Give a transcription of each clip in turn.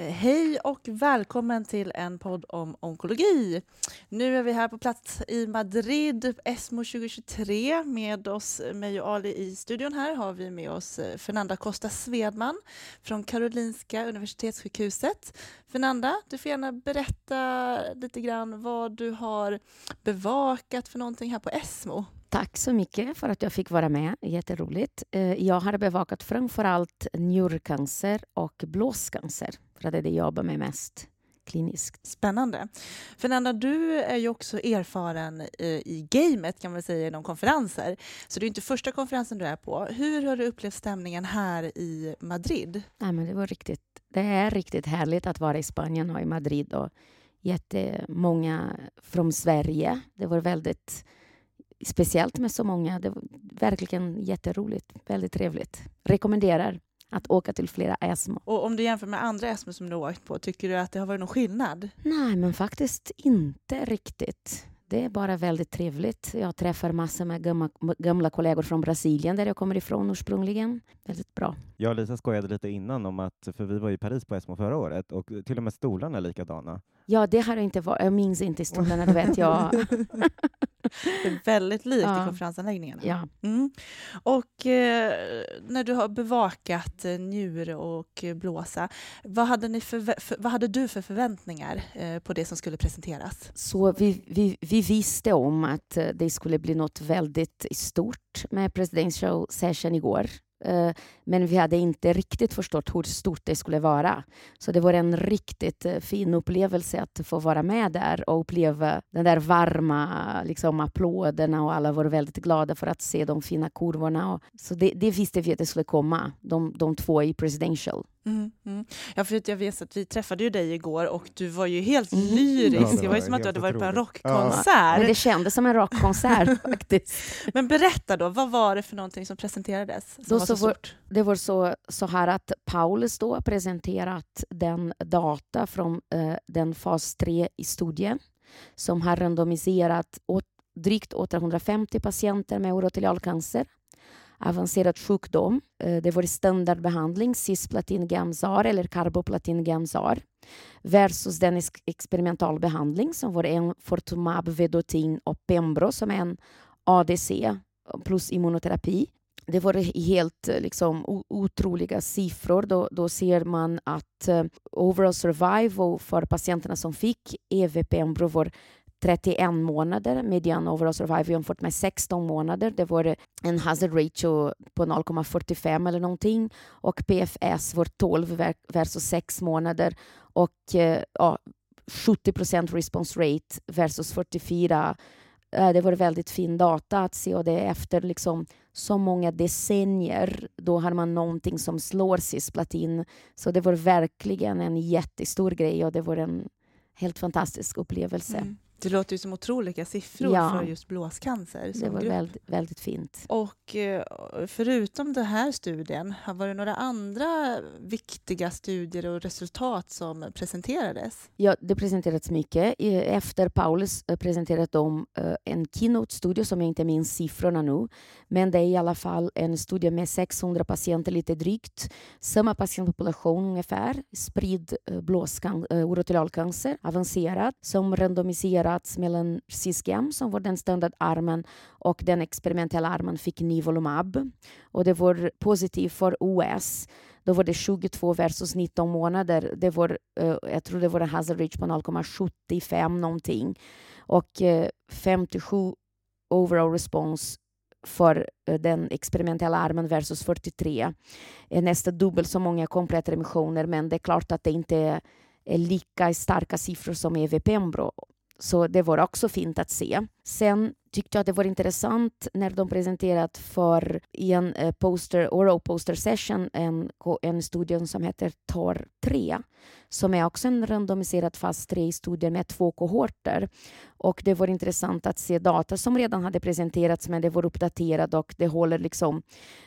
Eh, hej och välkommen till en podd om onkologi. Nu är vi här på plats i Madrid, ESMO 2023. Med oss, mig och Ali i studion här, har vi med oss eh, Fernanda Costa Svedman från Karolinska Universitetssjukhuset. Fernanda, du får gärna berätta lite grann vad du har bevakat för någonting här på ESMO. Tack så mycket för att jag fick vara med. Jätteroligt. Eh, jag har bevakat framför allt njurcancer och blåscancer, för det är det jag jobbar med mest kliniskt. Spännande. Fernanda, du är ju också erfaren i gamet kan man säga inom konferenser. Så det är inte första konferensen du är på. Hur har du upplevt stämningen här i Madrid? Ja, men det, var riktigt, det är riktigt härligt att vara i Spanien och i Madrid och jättemånga från Sverige. Det var väldigt speciellt med så många. Det var verkligen jätteroligt. Väldigt trevligt. Rekommenderar att åka till flera ESMO. Och om du jämför med andra ESMO som du har åkt på, tycker du att det har varit någon skillnad? Nej, men faktiskt inte riktigt. Det är bara väldigt trevligt. Jag träffar massor med gamla, gamla kollegor från Brasilien, där jag kommer ifrån ursprungligen. Väldigt bra. Jag och Lisa skojade lite innan om att, för vi var i Paris på ESMO förra året och till och med stolarna är likadana. Ja, det har inte varit. Jag minns inte stolarna, det vet jag. det är väldigt likt ja. i konferensanläggningarna. Ja. Mm. Och eh, när du har bevakat eh, njure och blåsa, vad hade, ni för, för, vad hade du för förväntningar eh, på det som skulle presenteras? Så vi, vi, vi visste om att eh, det skulle bli något väldigt stort med presidential session igår. Eh, men vi hade inte riktigt förstått hur stort det skulle vara. Så det var en riktigt eh, fin upplevelse att få vara med där och uppleva den där varma liksom, applåderna och alla var väldigt glada för att se de fina kurvorna. Så det, det visste vi att det skulle komma, de, de två i presidential. Mm, mm. Ja, för jag vet att vi träffade ju dig igår och du var ju helt mm. lyrisk. Ja, det, det var ju som att du hade varit på en rockkonsert. Ja. Men det kändes som en rockkonsert faktiskt. Men berätta då, vad var det för någonting som presenterades som då var så, så stort? Var, det var så, så här att Paulus då presenterat den data från eh, den fas 3 i studien som har randomiserat åt, drygt 850 patienter med urotelialcancer avancerad sjukdom. Eh, det var standardbehandling, cisplatin-gamsar eller carboplatin-gamsar versus den experimentalbehandling som var en Fortumab, Vedotin och Pembro som är en ADC plus immunoterapi. Det var helt eh, liksom, otroliga siffror. Då, då ser man att uh, overall survival för patienterna som fick EV-Pembro var 31 månader, median overall survival jämfört med 16 månader. Det var en hazard ratio på 0,45 eller någonting och PFS var 12 versus 6 månader och eh, ja, 70 procent response rate versus 44 eh, det var väldigt fin data att se och det är efter liksom så många decennier. Då har man någonting som slår cisplatin. Så det var verkligen en jättestor grej och det var en helt fantastisk upplevelse. Mm. Det låter ju som otroliga siffror ja. för just blåscancer. det var väldigt, väldigt, fint. Och eh, förutom den här studien, var det några andra viktiga studier och resultat som presenterades? Ja, det presenterades mycket. Efter Paulus eh, presenterade de eh, en keynote-studie som jag inte minns siffrorna nu, men det är i alla fall en studie med 600 patienter, lite drygt. Samma patientpopulation ungefär, spridd blåscancer, urotelialcancer, avancerad, som randomiserad separats mellan Sisgem, som var den standardarmen, och den experimentella armen fick Nivolumab. Och det var positivt för OS. Då var det 22 versus 19 månader. Det var, uh, jag tror det var en hazard reach på 0,75 någonting. Och eh, uh, 57 overall response för uh, den experimentella armen versus 43. Nästan dubbelt så många kompletta remissioner, men det är klart att det inte är lika starka siffror som EV-Pembro. Så det var också fint att se. Sen tyckte jag att det var intressant när de presenterat för i en eh, poster, oral poster session en, en studie som heter TAR 3 som är också en randomiserad fas 3-studie med två kohorter. Och det var intressant att se data som redan hade presenterats men det var uppdaterat och det håller liksom,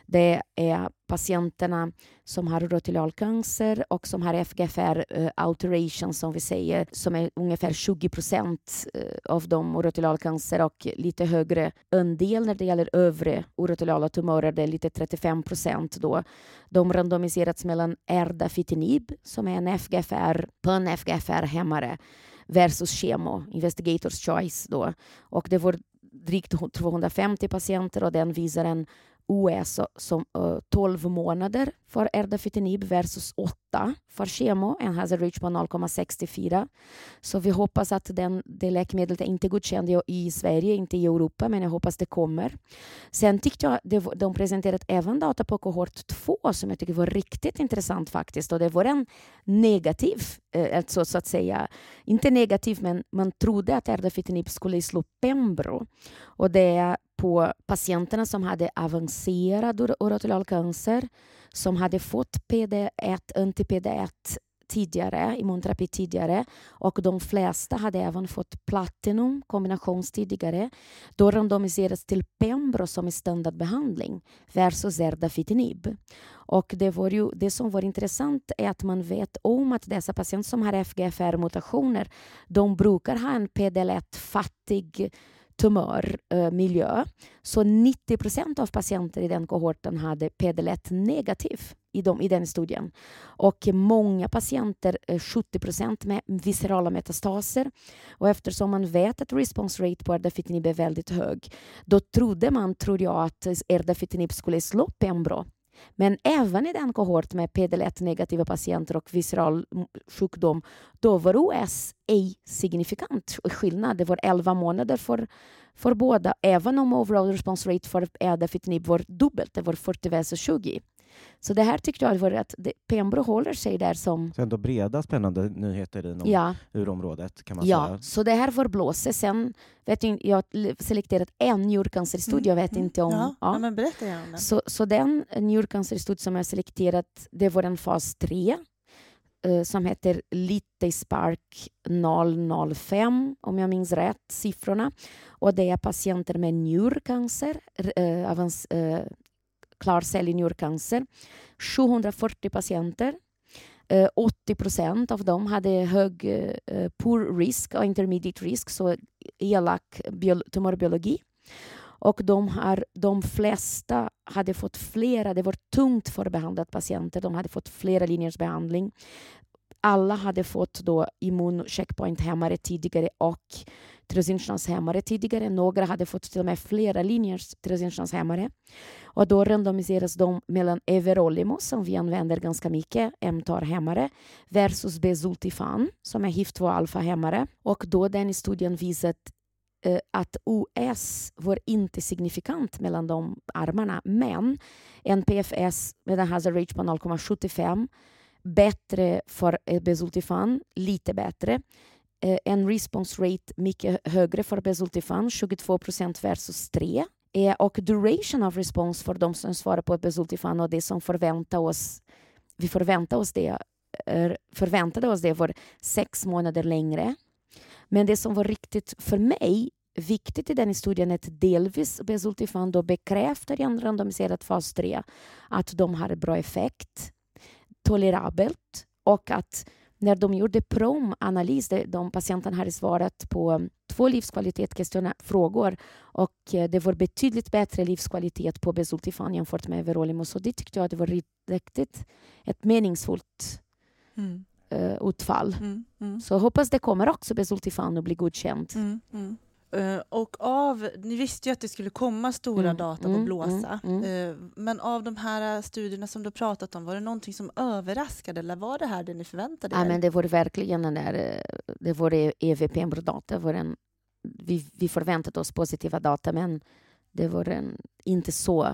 det är patienterna som har urotelialcancer och som har FGFR uh, eh, alteration som vi säger, som är ungefär 20 procent eh, av dem urotelialcancer och lite högre andel när det gäller övre urotiliala tumörer, det är lite 35 procent då. De randomiserats mellan erdafitinib, som är en FGFR, pun FGFR-hämmare, versus Chemo, investigators choice då. Och det var drygt 250 patienter och den visar en OS som uh, 12 månader för erdafitinib versus 8 för kemo, en hazard reach på 0,64. Så vi hoppas att den, det läkemedlet är inte godkänt i Sverige, inte i Europa, men jag hoppas det kommer. Sen tyckte jag det, de presenterat även data på kohort 2 som jag tycker var riktigt intressant faktiskt och det var en negativ, eh, alltså så att säga, inte negativ men man trodde att erdafitinib skulle slå Pembro och det är på patienterna som hade avancerad orotural cancer som hade fått PD1, anti-PD1 tidigare, immunterapi tidigare och de flesta hade även fått platinum kombinations tidigare. Då randomiserades till Pembro som är standardbehandling versus erdafitinib. Och det, var ju, det som var intressant är att man vet om att dessa patienter som har FGFR-mutationer de brukar ha en PDL1-fattig tumörmiljö. Eh, Så 90 procent av patienter i den kohorten hade PD-1 negativ i, dem, i den studien. Och många patienter, eh, 70 procent med viscerala metastaser. Och eftersom man vet att response rate på erdafitinib är väldigt hög, då trodde man, tror jag, att eh, erdafitinib skulle slå Pembro men även i den kohort med PDL1-negativa patienter och visceral mm, sjukdom, då var OS ej signifikant skillnad. Det var 11 månader för, för båda, även om overall response rate för Edafitinib var dubbelt, det var 40 vs 20. Så det här tyckte jag var att det, Pembro håller sig där som... Så ändå breda spännande nyheter inom ja. urområdet kan man ja, säga. så det här får blåsa. Sen vet jag, jag har selekterat en njurcancerstudie, jag vet Mm, inte om... Ja, ja. ja. men berätta gärna om den. Så, så den njurcancerstudie som jag selekterat, det var en fas 3 eh, som heter Lite Spark 005, om jag minns rätt, siffrorna. Och det är patienter med njurcancer, eh, avans, klarcellig njurcancer. 740 patienter. Eh, 80 procent av dem hade hög eh, poor risk och intermediate risk, så elak tumorbiologi. tumörbiologi. Och de, har, de flesta hade fått flera, det var tungt förbehandlat patienter, de hade fått flera linjers behandling. Alla hade fått då immuncheckpoint-hämmare tidigare och tyrosinkinashämmare tidigare. Några hade fått till och med flera linjers tyrosinkinashämmare. Och då randomiseras de mellan Everolimo, som vi använder ganska mycket, mTAR-hämmare, versus Bezultifan, som är HIF2-alfa-hämmare. Och då den studien visat eh, att OS var inte signifikant mellan de armarna, men en PFS med en hazard rate på 0,75 bättre för eh, Bezultifan, lite bättre. Eh, en response rate mycket högre för Bezultifan, 22 procent versus 3. Eh, och duration of response för de som svarar på Bezultifan och det som förväntar oss, vi förväntar oss det, eh, förväntade oss det var sex månader längre. Men det som var riktigt för mig viktigt i den studien är att delvis Bezultifan då bekräftar i en randomiserad fas 3 att de har bra effekt, tolerabelt och att när de gjorde PROM-analys, de patienterna hade svarat på två livskvalitetsfrågor och det var betydligt bättre livskvalitet på Bezultifan jämfört med Everolimus. Och det tyckte jag det var riktigt ett meningsfullt Mm. uh, utfall. Mm. Mm. Så jag hoppas det kommer också Bezultifan att bli godkänt. Mm. Eh, och av, ni visste ju att det skulle komma stora Mm, data på mm, blåsa. mm, Eh, men av de här studierna som du har pratat om, var det någonting som överraskade eller var det här det ni förväntade Ja, er? men det var verkligen den där, eh, det var EVP-data. Var en, vi, vi förväntade oss positiva data, men det var en, inte så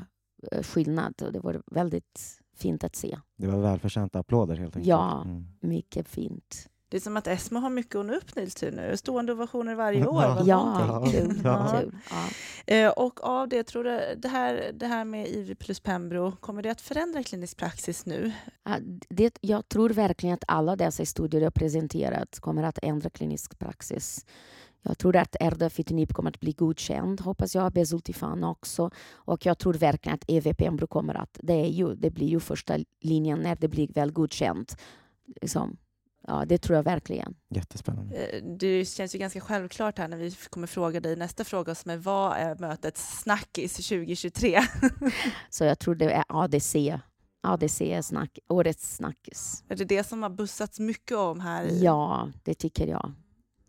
eh, skillnad och det var väldigt fint att se. Det var välförtjänta applåder helt enkelt. Ja. Mm. Mycket fint. Det är som att Esmo har mycket att nå upp Nils till nu. Stående ovationer varje år. Ja. Ja, kul. Ja. kul. Ja. Eh, och av det, tror du, det här, det här med IV plus Pembro, kommer det att förändra klinisk praxis nu? Ja, Det, jag tror verkligen att alla dessa studier jag presenterat kommer att ändra klinisk praxis. Jag tror att erdafitinib kommer att bli godkänd, hoppas jag, Bezultifan också. Och jag tror verkligen att EVP kommer att... Det, är ju, det blir ju första linjen när det blir väl godkänt. Liksom, ja, det tror jag verkligen. Jättespännande. Eh, Det känns ju ganska självklart här när vi kommer fråga dig nästa fråga som är vad är mötets snackis 2023? Så jag tror det är ADC. ADC är snack, årets snackis. Är det det som har bussats mycket om här? i- Ja, det tycker jag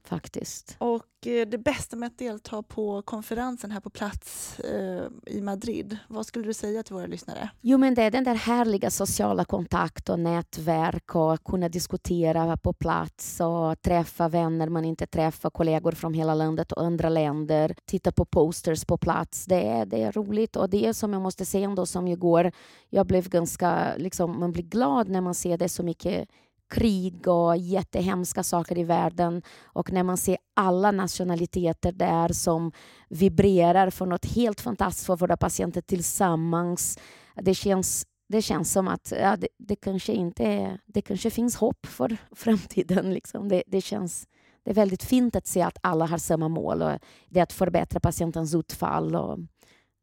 faktiskt. Och eh, det bästa med att delta på konferensen här på plats eh, i Madrid, vad skulle du säga till våra lyssnare? Jo, men det är den där härliga sociala kontakt och nätverk och kunna diskutera på plats och träffa vänner man inte träffar, kollegor från hela landet och andra länder. Titta på posters på plats. Det är, det är roligt och det är som jag måste säga ändå som igår. Jag blev ganska, liksom, man blir glad när man ser det så mycket krig och jättehemska saker i världen och när man ser alla nationaliteter där som vibrerar för något helt fantastiskt för våra patienter tillsammans. Det känns, det känns som att ja, det, det kanske inte är, det kanske finns hopp för framtiden. Liksom. Det, det känns det är väldigt fint att se att alla har samma mål och det är att förbättra patientens utfall. Och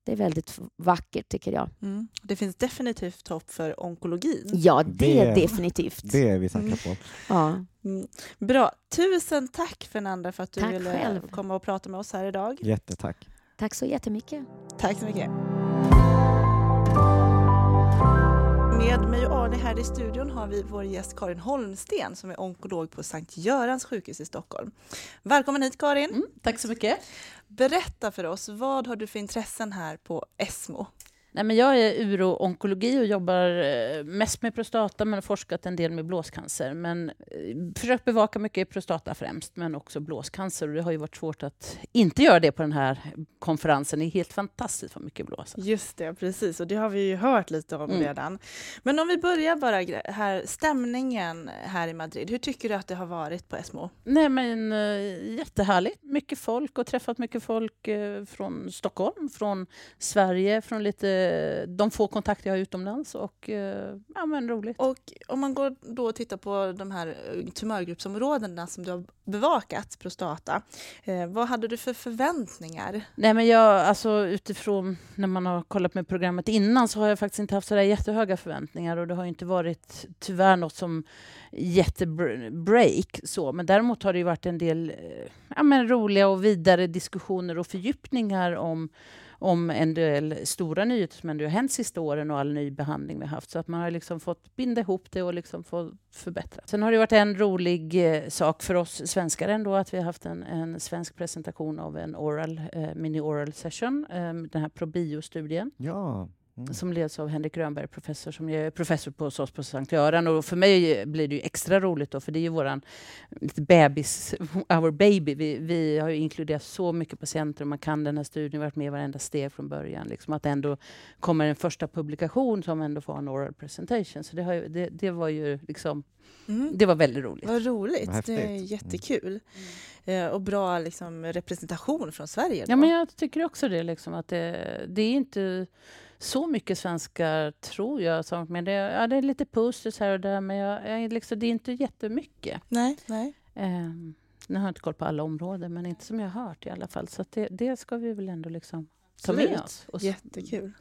det är väldigt vackert tycker jag. Mm. Det finns definitivt hopp för onkologin. Ja, det, är Det- definitivt. Det är vi säkra Mm. på. Ja. Mm. Bra. Tusen tack Fernanda för att du Tack ville själv. komma och prata med oss här idag. Jättetack. Tack så jättemycket. Tack så mycket. Ali här i studion har vi vår gäst Karin Holmsten som är onkolog på Sankt Görans sjukhus i Stockholm. Välkommen hit Karin! Mm, tack så mycket. Berätta för oss, vad har du för intressen här på ESMO? Nej, men jag är uro-onkologi och jobbar eh, mest med prostata men har forskat en del med blåscancer. Men eh, försökt bevaka mycket prostata främst, men också blåscancer. Och det har ju varit svårt att inte göra det på den här konferensen. Det är helt fantastiskt vad mycket blås. Just det, precis. Och det har vi ju hört lite om Mm. redan. Men om vi börjar bara här, stämningen här i Madrid. Hur tycker du att det har varit på ESMO? Nej, men uh, jättehärligt. Mycket folk och träffat mycket folk eh, från Stockholm, från Sverige, från lite de få kontakter jag har utomlands och eh, ja, men roligt. Och om man går då och tittar på de här eh, tumörgruppsområdena som du har bevakat, prostata. Eh, vad hade du för förväntningar? Nej, men jag, alltså, utifrån när man har kollat med programmet innan så har jag faktiskt inte haft så där jättehöga förväntningar och det har inte varit tyvärr något som jättebreak så, men däremot har det varit en del eh, ja, men roliga och vidare diskussioner och fördjupningar om om en del stora nyheter som ändå har hänt sista åren och all ny behandling vi har haft. Så att man har liksom fått binda ihop det och liksom få förbättra. Sen har det varit en rolig eh, sak för oss svenskar ändå att vi har haft en, en svensk presentation av en oral, eh, mini-oral session, eh, den här ProBio-studien Ja. Mm. som leds av Henrik Grönberg, professor som är professor på oss på Sankt Göran. Och för mig blir det ju extra roligt då, för det är ju våran lite bebis, our baby. Vi, vi har ju inkluderat så mycket patienter och man kan den här studien, varit med i varenda steg från början. Liksom att det ändå kommer en första publikation som ändå får en oral presentation. Så det, har ju, det, det var ju liksom, Mm. det var väldigt roligt. Vad roligt, Vad det är häftigt. jättekul. Eh, och bra liksom, representation från Sverige. Då. Ja, men jag tycker också det. Liksom, att det, det är inte så mycket svenskar, tror jag. Som, men det, ja, det är lite posters här och där, men jag, jag, liksom, det är inte jättemycket. Nej, nej. Um, nu har jag inte koll på alla områden, men inte som jag har hört i alla fall. Så det, det ska vi väl ändå liksom ta med Absolut. oss. Och Jättekul.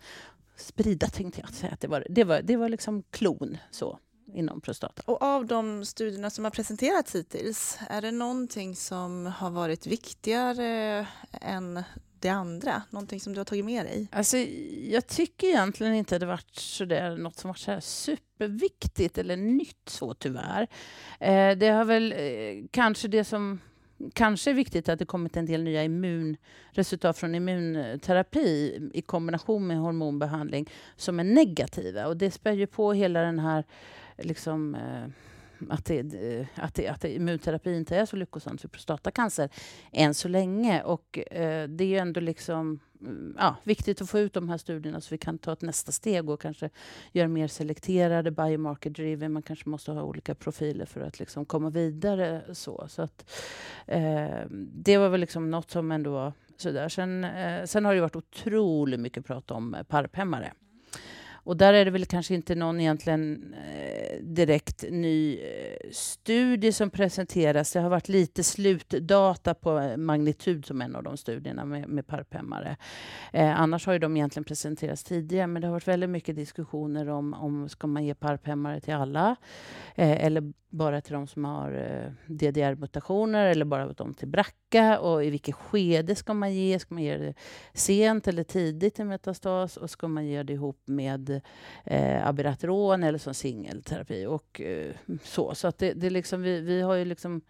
sprida, tänkte jag säga. Att det, var, det, var, det var liksom klon så, inom prostata. Och av de studierna som har presenterats hittills, är det någonting som har varit viktigare än det andra? Någonting som du har tagit med dig? Alltså, jag tycker egentligen inte det varit så där, något som varit så superviktigt eller nytt så tyvärr. Eh, det har väl eh, kanske det som kanske är viktigt att det kommit en del nya immunresultat från immunterapi i kombination med hormonbehandling som är negativa. Och det spär ju på hela den här liksom, eh, eh, att, det, att, det, att immunterapi inte är så lyckosamt för prostatacancer än så länge. Och eh, det är ju ändå liksom mm, ja, viktigt att få ut de här studierna så vi kan ta ett nästa steg och kanske göra mer selekterade, biomarker driven. Man kanske måste ha olika profiler för att liksom komma vidare. Så, så att, eh, det var väl liksom något som ändå var sådär. Sen, eh, sen har det varit otroligt mycket prat om parphämmare. Och där är det väl kanske inte någon egentligen eh, direkt ny eh, studie som presenteras. Det har varit lite slutdata på eh, magnitud som en av de studierna med, med parphämmare. Eh, annars har ju de egentligen presenterats tidigare, men det har varit väldigt mycket diskussioner om, om ska man ge parphämmare till alla eh, eller bara till de som har eh, DDR-mutationer eller bara de till BRCA och i vilket skede ska man ge? Ska man ge det sent eller tidigt i metastas och ska man ge det ihop med eh, abirateron eller som singelterapi och eh, så. Så att det, det liksom, vi, vi har ju liksom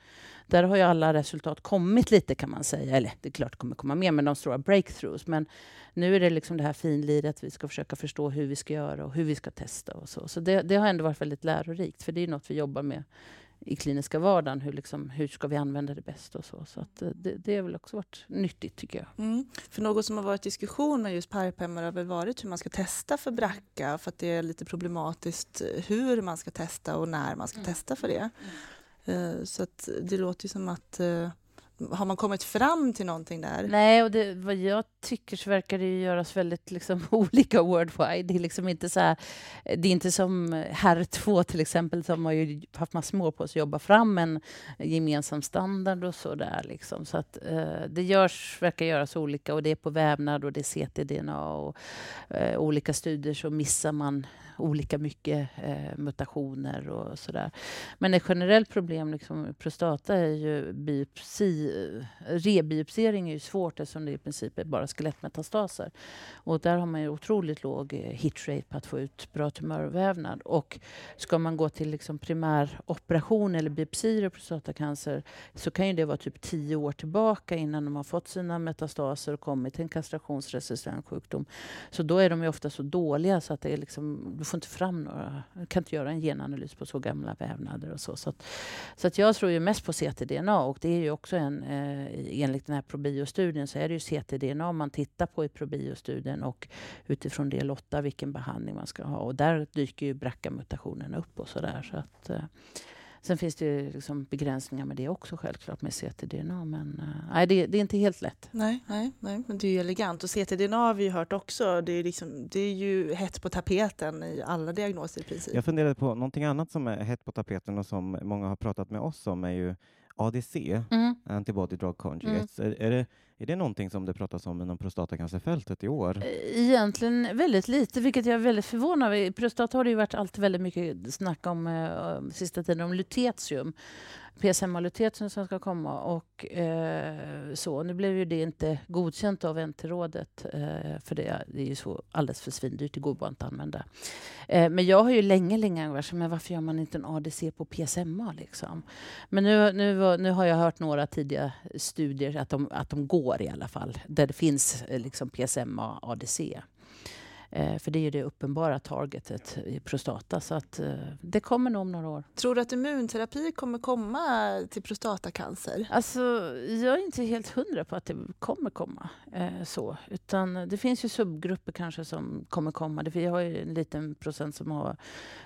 där har ju alla resultat kommit lite kan man säga. Eller det är klart det kommer komma mer, men de stora breakthroughs. Men nu är det liksom det här finliret, vi ska försöka förstå hur vi ska göra och hur vi ska testa och så. Så det, det har ändå varit väldigt lärorikt, för det är något vi jobbar med i kliniska vardagen. Hur, liksom, hur ska vi använda det bäst och så. Så att eh, det, det har väl också varit nyttigt tycker jag. Mm. För något som har varit diskussion med just parphämmare har väl varit hur man ska testa för bracka för att det är lite problematiskt hur man ska testa och när man ska mm. testa för det. Mm. Så att det låter som att eh, har man kommit fram till någonting där? Nej, och det, vad jag tycker så verkar det göras väldigt liksom, olika worldwide. Det är liksom inte så här, det är inte som herr 2 till exempel som har ju haft massor med år på sig att jobba fram en gemensam standard och så där. Liksom. Så att eh, det görs, verkar göras olika och det är på vävnad och det är CT-DNA och eh, olika studier så missar man olika mycket eh, mutationer och sådär. Men ett generellt problem liksom, med prostata är ju biopsi. Rebiopsering är ju svårt eftersom det i princip är bara skelettmetastaser. Och där har man ju otroligt låg eh, hitrate på att få ut bra tumörvävnad. Och ska man gå till liksom primäroperation eller biopsier i prostatacancer så kan ju det vara typ tio år tillbaka innan de har fått sina metastaser och kommit till en kastrationsresistent sjukdom. Så då är de ju ofta så dåliga så att det är liksom, du får inte fram några, du kan inte göra en genanalys på så gamla vävnader och så. Så, att, så att jag tror ju mest på ctDNA och det är ju också en, eh, enligt den här Probio-studien så är det ju ctDNA man tittar på i Probio-studien och utifrån det lottar vilken behandling man ska ha. Och där dyker ju BRCA-mutationerna upp och sådär. Så att, eh, Sen finns det ju liksom begränsningar med det också självklart med ctDNA. Men uh, nej, det, det, är inte helt lätt. Nej, nej, nej, men det är ju elegant. Och ctDNA har vi hört också. Det är, liksom, det är ju hett på tapeten i alla diagnoser i princip. Jag funderade på någonting annat som är hett på tapeten och som många har pratat med oss om är ju ADC, mm. Antibody Drug Conjugates. Mm. Är, är, det, är det någonting som det pratas om inom prostatacancerfältet i år? Egentligen väldigt lite, vilket jag är väldigt förvånad över. Prostata har det ju varit alltid väldigt mycket snack om eh, sista tiden, om lutetium. PSM-majoriteten som ska komma. Och, eh, så. Nu blev ju det inte godkänt av NT-rådet eh, för det, det är ju så alldeles för svindyrt, det går bara inte att använda. Eh, men jag har ju länge, länge varit mig, varför gör man inte en ADC på PSMA liksom? Men nu, nu, nu har jag hört några tidiga studier att de, att de går i alla fall, där det finns eh, liksom PSMA ADC för det är ju det uppenbara targetet i prostata. Så att, eh, det kommer nog om några år. Tror du att immunterapi kommer komma till prostatacancer? Alltså, jag är inte helt hundra på att det kommer komma. Eh, så. Utan det finns ju subgrupper kanske som kommer komma. Vi har ju en liten procent som har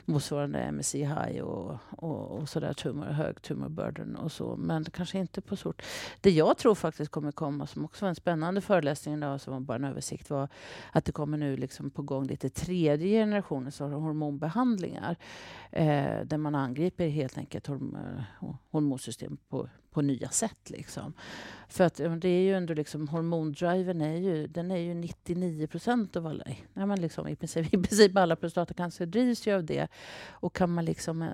motsvarande MSI high och, och, och sådär, tumor, hög tumor burden och så. Men kanske inte på sort. Det jag tror faktiskt kommer komma, som också var en spännande föreläsning idag, som var bara en översikt, var att det kommer nu liksom på gång lite tredje generationens hormonbehandlingar eh, där man angriper helt enkelt horm eh, hormonsystemet på, på nya sätt. Liksom. För att det är ju ändå liksom, hormondriven är ju, den är ju 99 procent av alla, nej, men liksom, i, princip, i princip alla prostatacancer drivs ju av det. Och kan man liksom eh,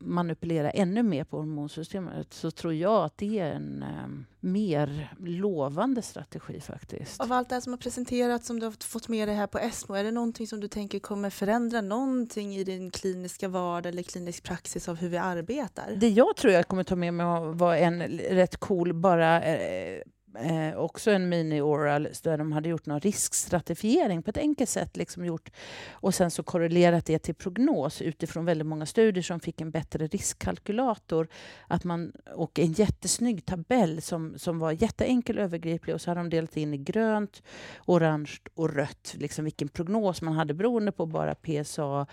manipulera ännu mer på hormonsystemet så tror jag att det är en um, mer lovande strategi faktiskt. Av allt det här som har presenterats, som du har fått med dig här på ESMO, är det någonting som du tänker kommer förändra någonting i din kliniska vardag eller klinisk praxis av hur vi arbetar? Det jag tror jag kommer ta med mig var en rätt cool bara eh, eh, också en mini-oral där de hade gjort någon riskstratifiering på ett enkelt sätt. Liksom gjort, och sen så korrelerat det till prognos utifrån väldigt många studier som fick en bättre riskkalkylator. Att man, och en jättesnygg tabell som, som var jätteenkel och övergriplig och så hade de delat in i grönt, orange och rött. Liksom vilken prognos man hade beroende på bara PSA,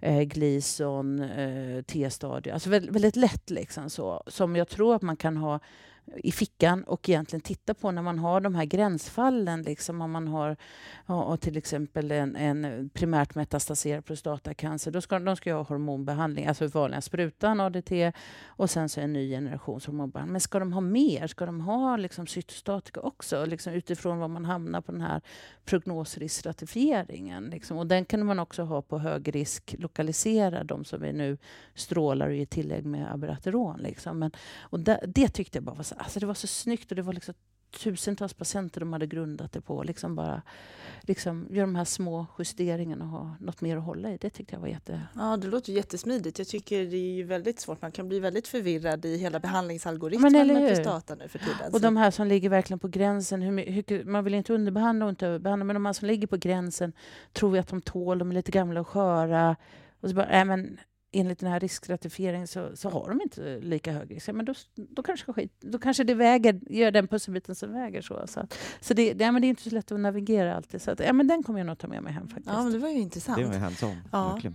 eh, Gleason, eh, T-stadie. Alltså väldigt, väldigt lätt liksom så. Som jag tror att man kan ha i fickan och egentligen titta på när man har de här gränsfallen. Liksom om man har och till exempel en, en primärt metastaserad prostatacancer. Då ska, de ska ha hormonbehandling, alltså vanliga sprutan, ADT och sen så en ny generations hormonbehandling. Men ska de ha mer? Ska de ha liksom cytostatika också? Liksom utifrån var man hamnar på den här prognosriskstratifieringen. Liksom. Och den kan man också ha på hög risk lokalisera de som vi nu strålar och ger tillägg med aberateron. Liksom. Men, och det, det tyckte jag bara var så, alltså det var så snyggt och det var liksom tusentals patienter de hade grundat det på. Liksom bara liksom, göra de här små justeringarna och ha något mer att hålla i. Det tyckte jag var jätte... Ja, det låter jättesmidigt. Jag tycker det är väldigt svårt. Man kan bli väldigt förvirrad i hela behandlingsalgoritmen med prostata nu för tiden. Och de här som ligger verkligen på gränsen. Hur, hur, man vill inte underbehandla och inte överbehandla, men de här som ligger på gränsen tror vi att de tål, de är lite gamla och sköra. Och så bara, äh, men enligt den här riskstratifieringen så, så har de inte lika hög risk. Men då, då, kanske, skit, då kanske det väger, gör den pusselbiten som väger. Så, så, så det, det, men det är inte så lätt att navigera alltid. Så att, ja, men den kommer jag nog ta med mig hem faktiskt. Ja, men det var ju intressant. Det var hands-on. Ja. Mm.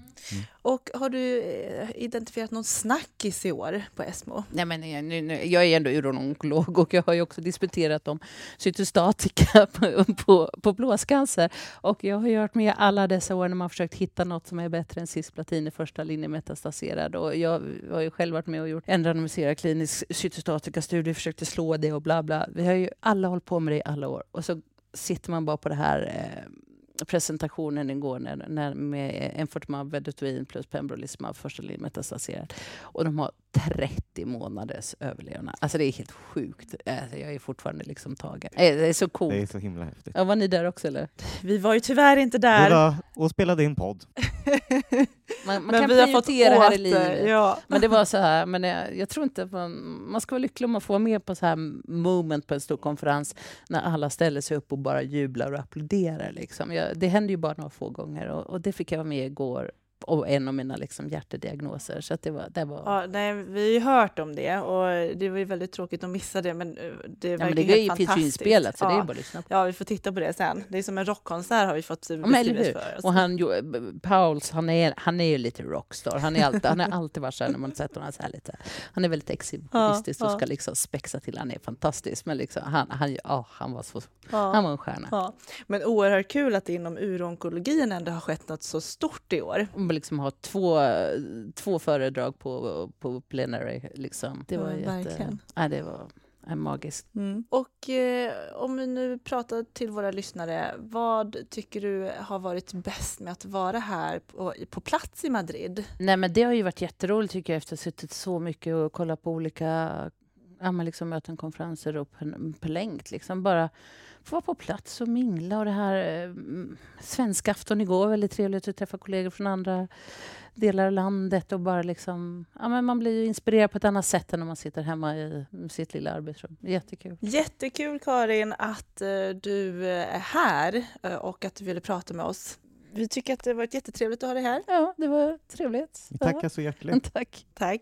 Och har du eh, identifierat någon snackis i år på ESMO? Nej, men nu, nu, jag är ändå urononkolog och jag har ju också disputerat om cytostatika på, på, på blåscancer. Och jag har gjort med alla dessa år när man försökt hitta något som är bättre än cisplatin i första linjen metastaserad. Och jag har ju själv varit med och gjort en randomiserad klinisk cytostatikastudie, försökte slå det och bla bla. Vi har ju alla hållit på med det i alla år. Och så sitter man bara på det här eh, presentationen igår när, när med Enfortumab vedotin plus pembrolizumab första linjen metastaserad. Och de har 30 månaders överlevnad. Alltså det är helt sjukt. Alltså jag är fortfarande liksom tagen. Det är så coolt. Det är så himla häftigt. Ja, var ni där också eller? Vi var ju tyvärr inte där. Vi var och spelade in podd. man, man kan vi har fått här i livet. Ja. Men det var så här, men jag, jag tror inte man, man ska vara lycklig om man får vara med på så här moment på en stor konferens när alla ställer sig upp och bara jublar och applåderar. Liksom. Jag, det händer ju bara några få gånger och, och det fick jag vara med igår och en av mina liksom hjärtediagnoser. Så det var, det var... Ja, nej, vi har ju hört om det och det var ju väldigt tråkigt att missa det men eh, det ja, men det helt fantastiskt. finns ju inspelat så ja. det är bara att lyssna på. Ja, vi får titta på det sen. Det är som en rockkonsert har vi fått ja, beskrivet för oss. Och han, Pauls, han är, han är ju lite rockstar. Han, är alltid, han har alltid varit så här när man sett honom så här lite. Han är väldigt exhibitistisk ja, och ska liksom spexa till. Han är fantastisk men liksom, han, han, ja, han var så, han var en stjärna. Men oerhört kul att det inom uronkologin ändå har skett något så stort i år. Liksom har två två, föredrag på, på plenary. Liksom. Det var ja, jätte... Ja, det var magiskt. Mm. Och eh, om vi nu pratar till våra lyssnare, vad tycker du har varit bäst med att vara här på, på plats i Madrid? Nej, men det har ju varit jätteroligt tycker jag efter att ha suttit så mycket och kollat på olika ja, liksom möten, konferenser och på, på länk. Liksom bara få vara på plats och mingla. Och det här eh, svenska afton igår, väldigt trevligt att träffa kollegor från andra delar av landet och bara liksom... Ja, men man blir ju inspirerad på ett annat sätt än om man sitter hemma i sitt lilla arbetsrum. Jättekul. Jättekul Karin att uh, du är här uh, och att du ville prata med oss. Vi tycker att det har varit jättetrevligt att ha dig här. Ja, det var trevligt. Tackar så hjärtligt. Tack. Tack.